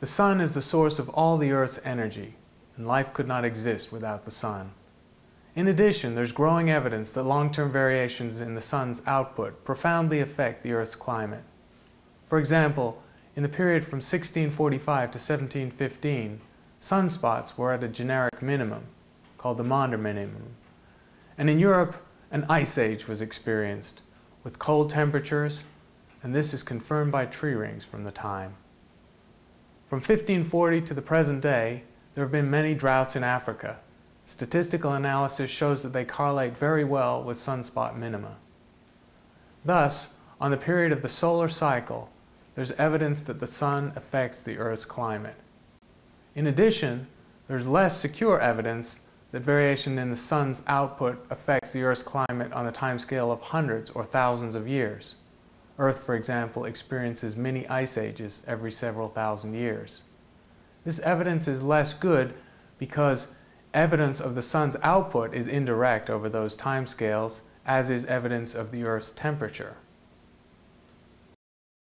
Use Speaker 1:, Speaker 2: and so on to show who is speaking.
Speaker 1: The sun is the source of all the Earth's energy, and life could not exist without the sun. In addition, there's growing evidence that long-term variations in the sun's output profoundly affect the Earth's climate. For example, in the period from 1645 to 1715, sunspots were at a generic minimum, called the Maunder minimum. And in Europe, an ice age was experienced, with cold temperatures, and this is confirmed by tree rings from the time. From 1540 to the present day, there have been many droughts in Africa. Statistical analysis shows that they correlate very well with sunspot minima. Thus, on the period of the solar cycle, there's evidence that the sun affects the Earth's climate. In addition, there's less secure evidence that variation in the sun's output affects the Earth's climate on a timescale of hundreds or thousands of years. Earth, for example, experiences many ice ages every several thousand years. This evidence is less good because evidence of the sun's output is indirect over those timescales, as is evidence of the Earth's temperature.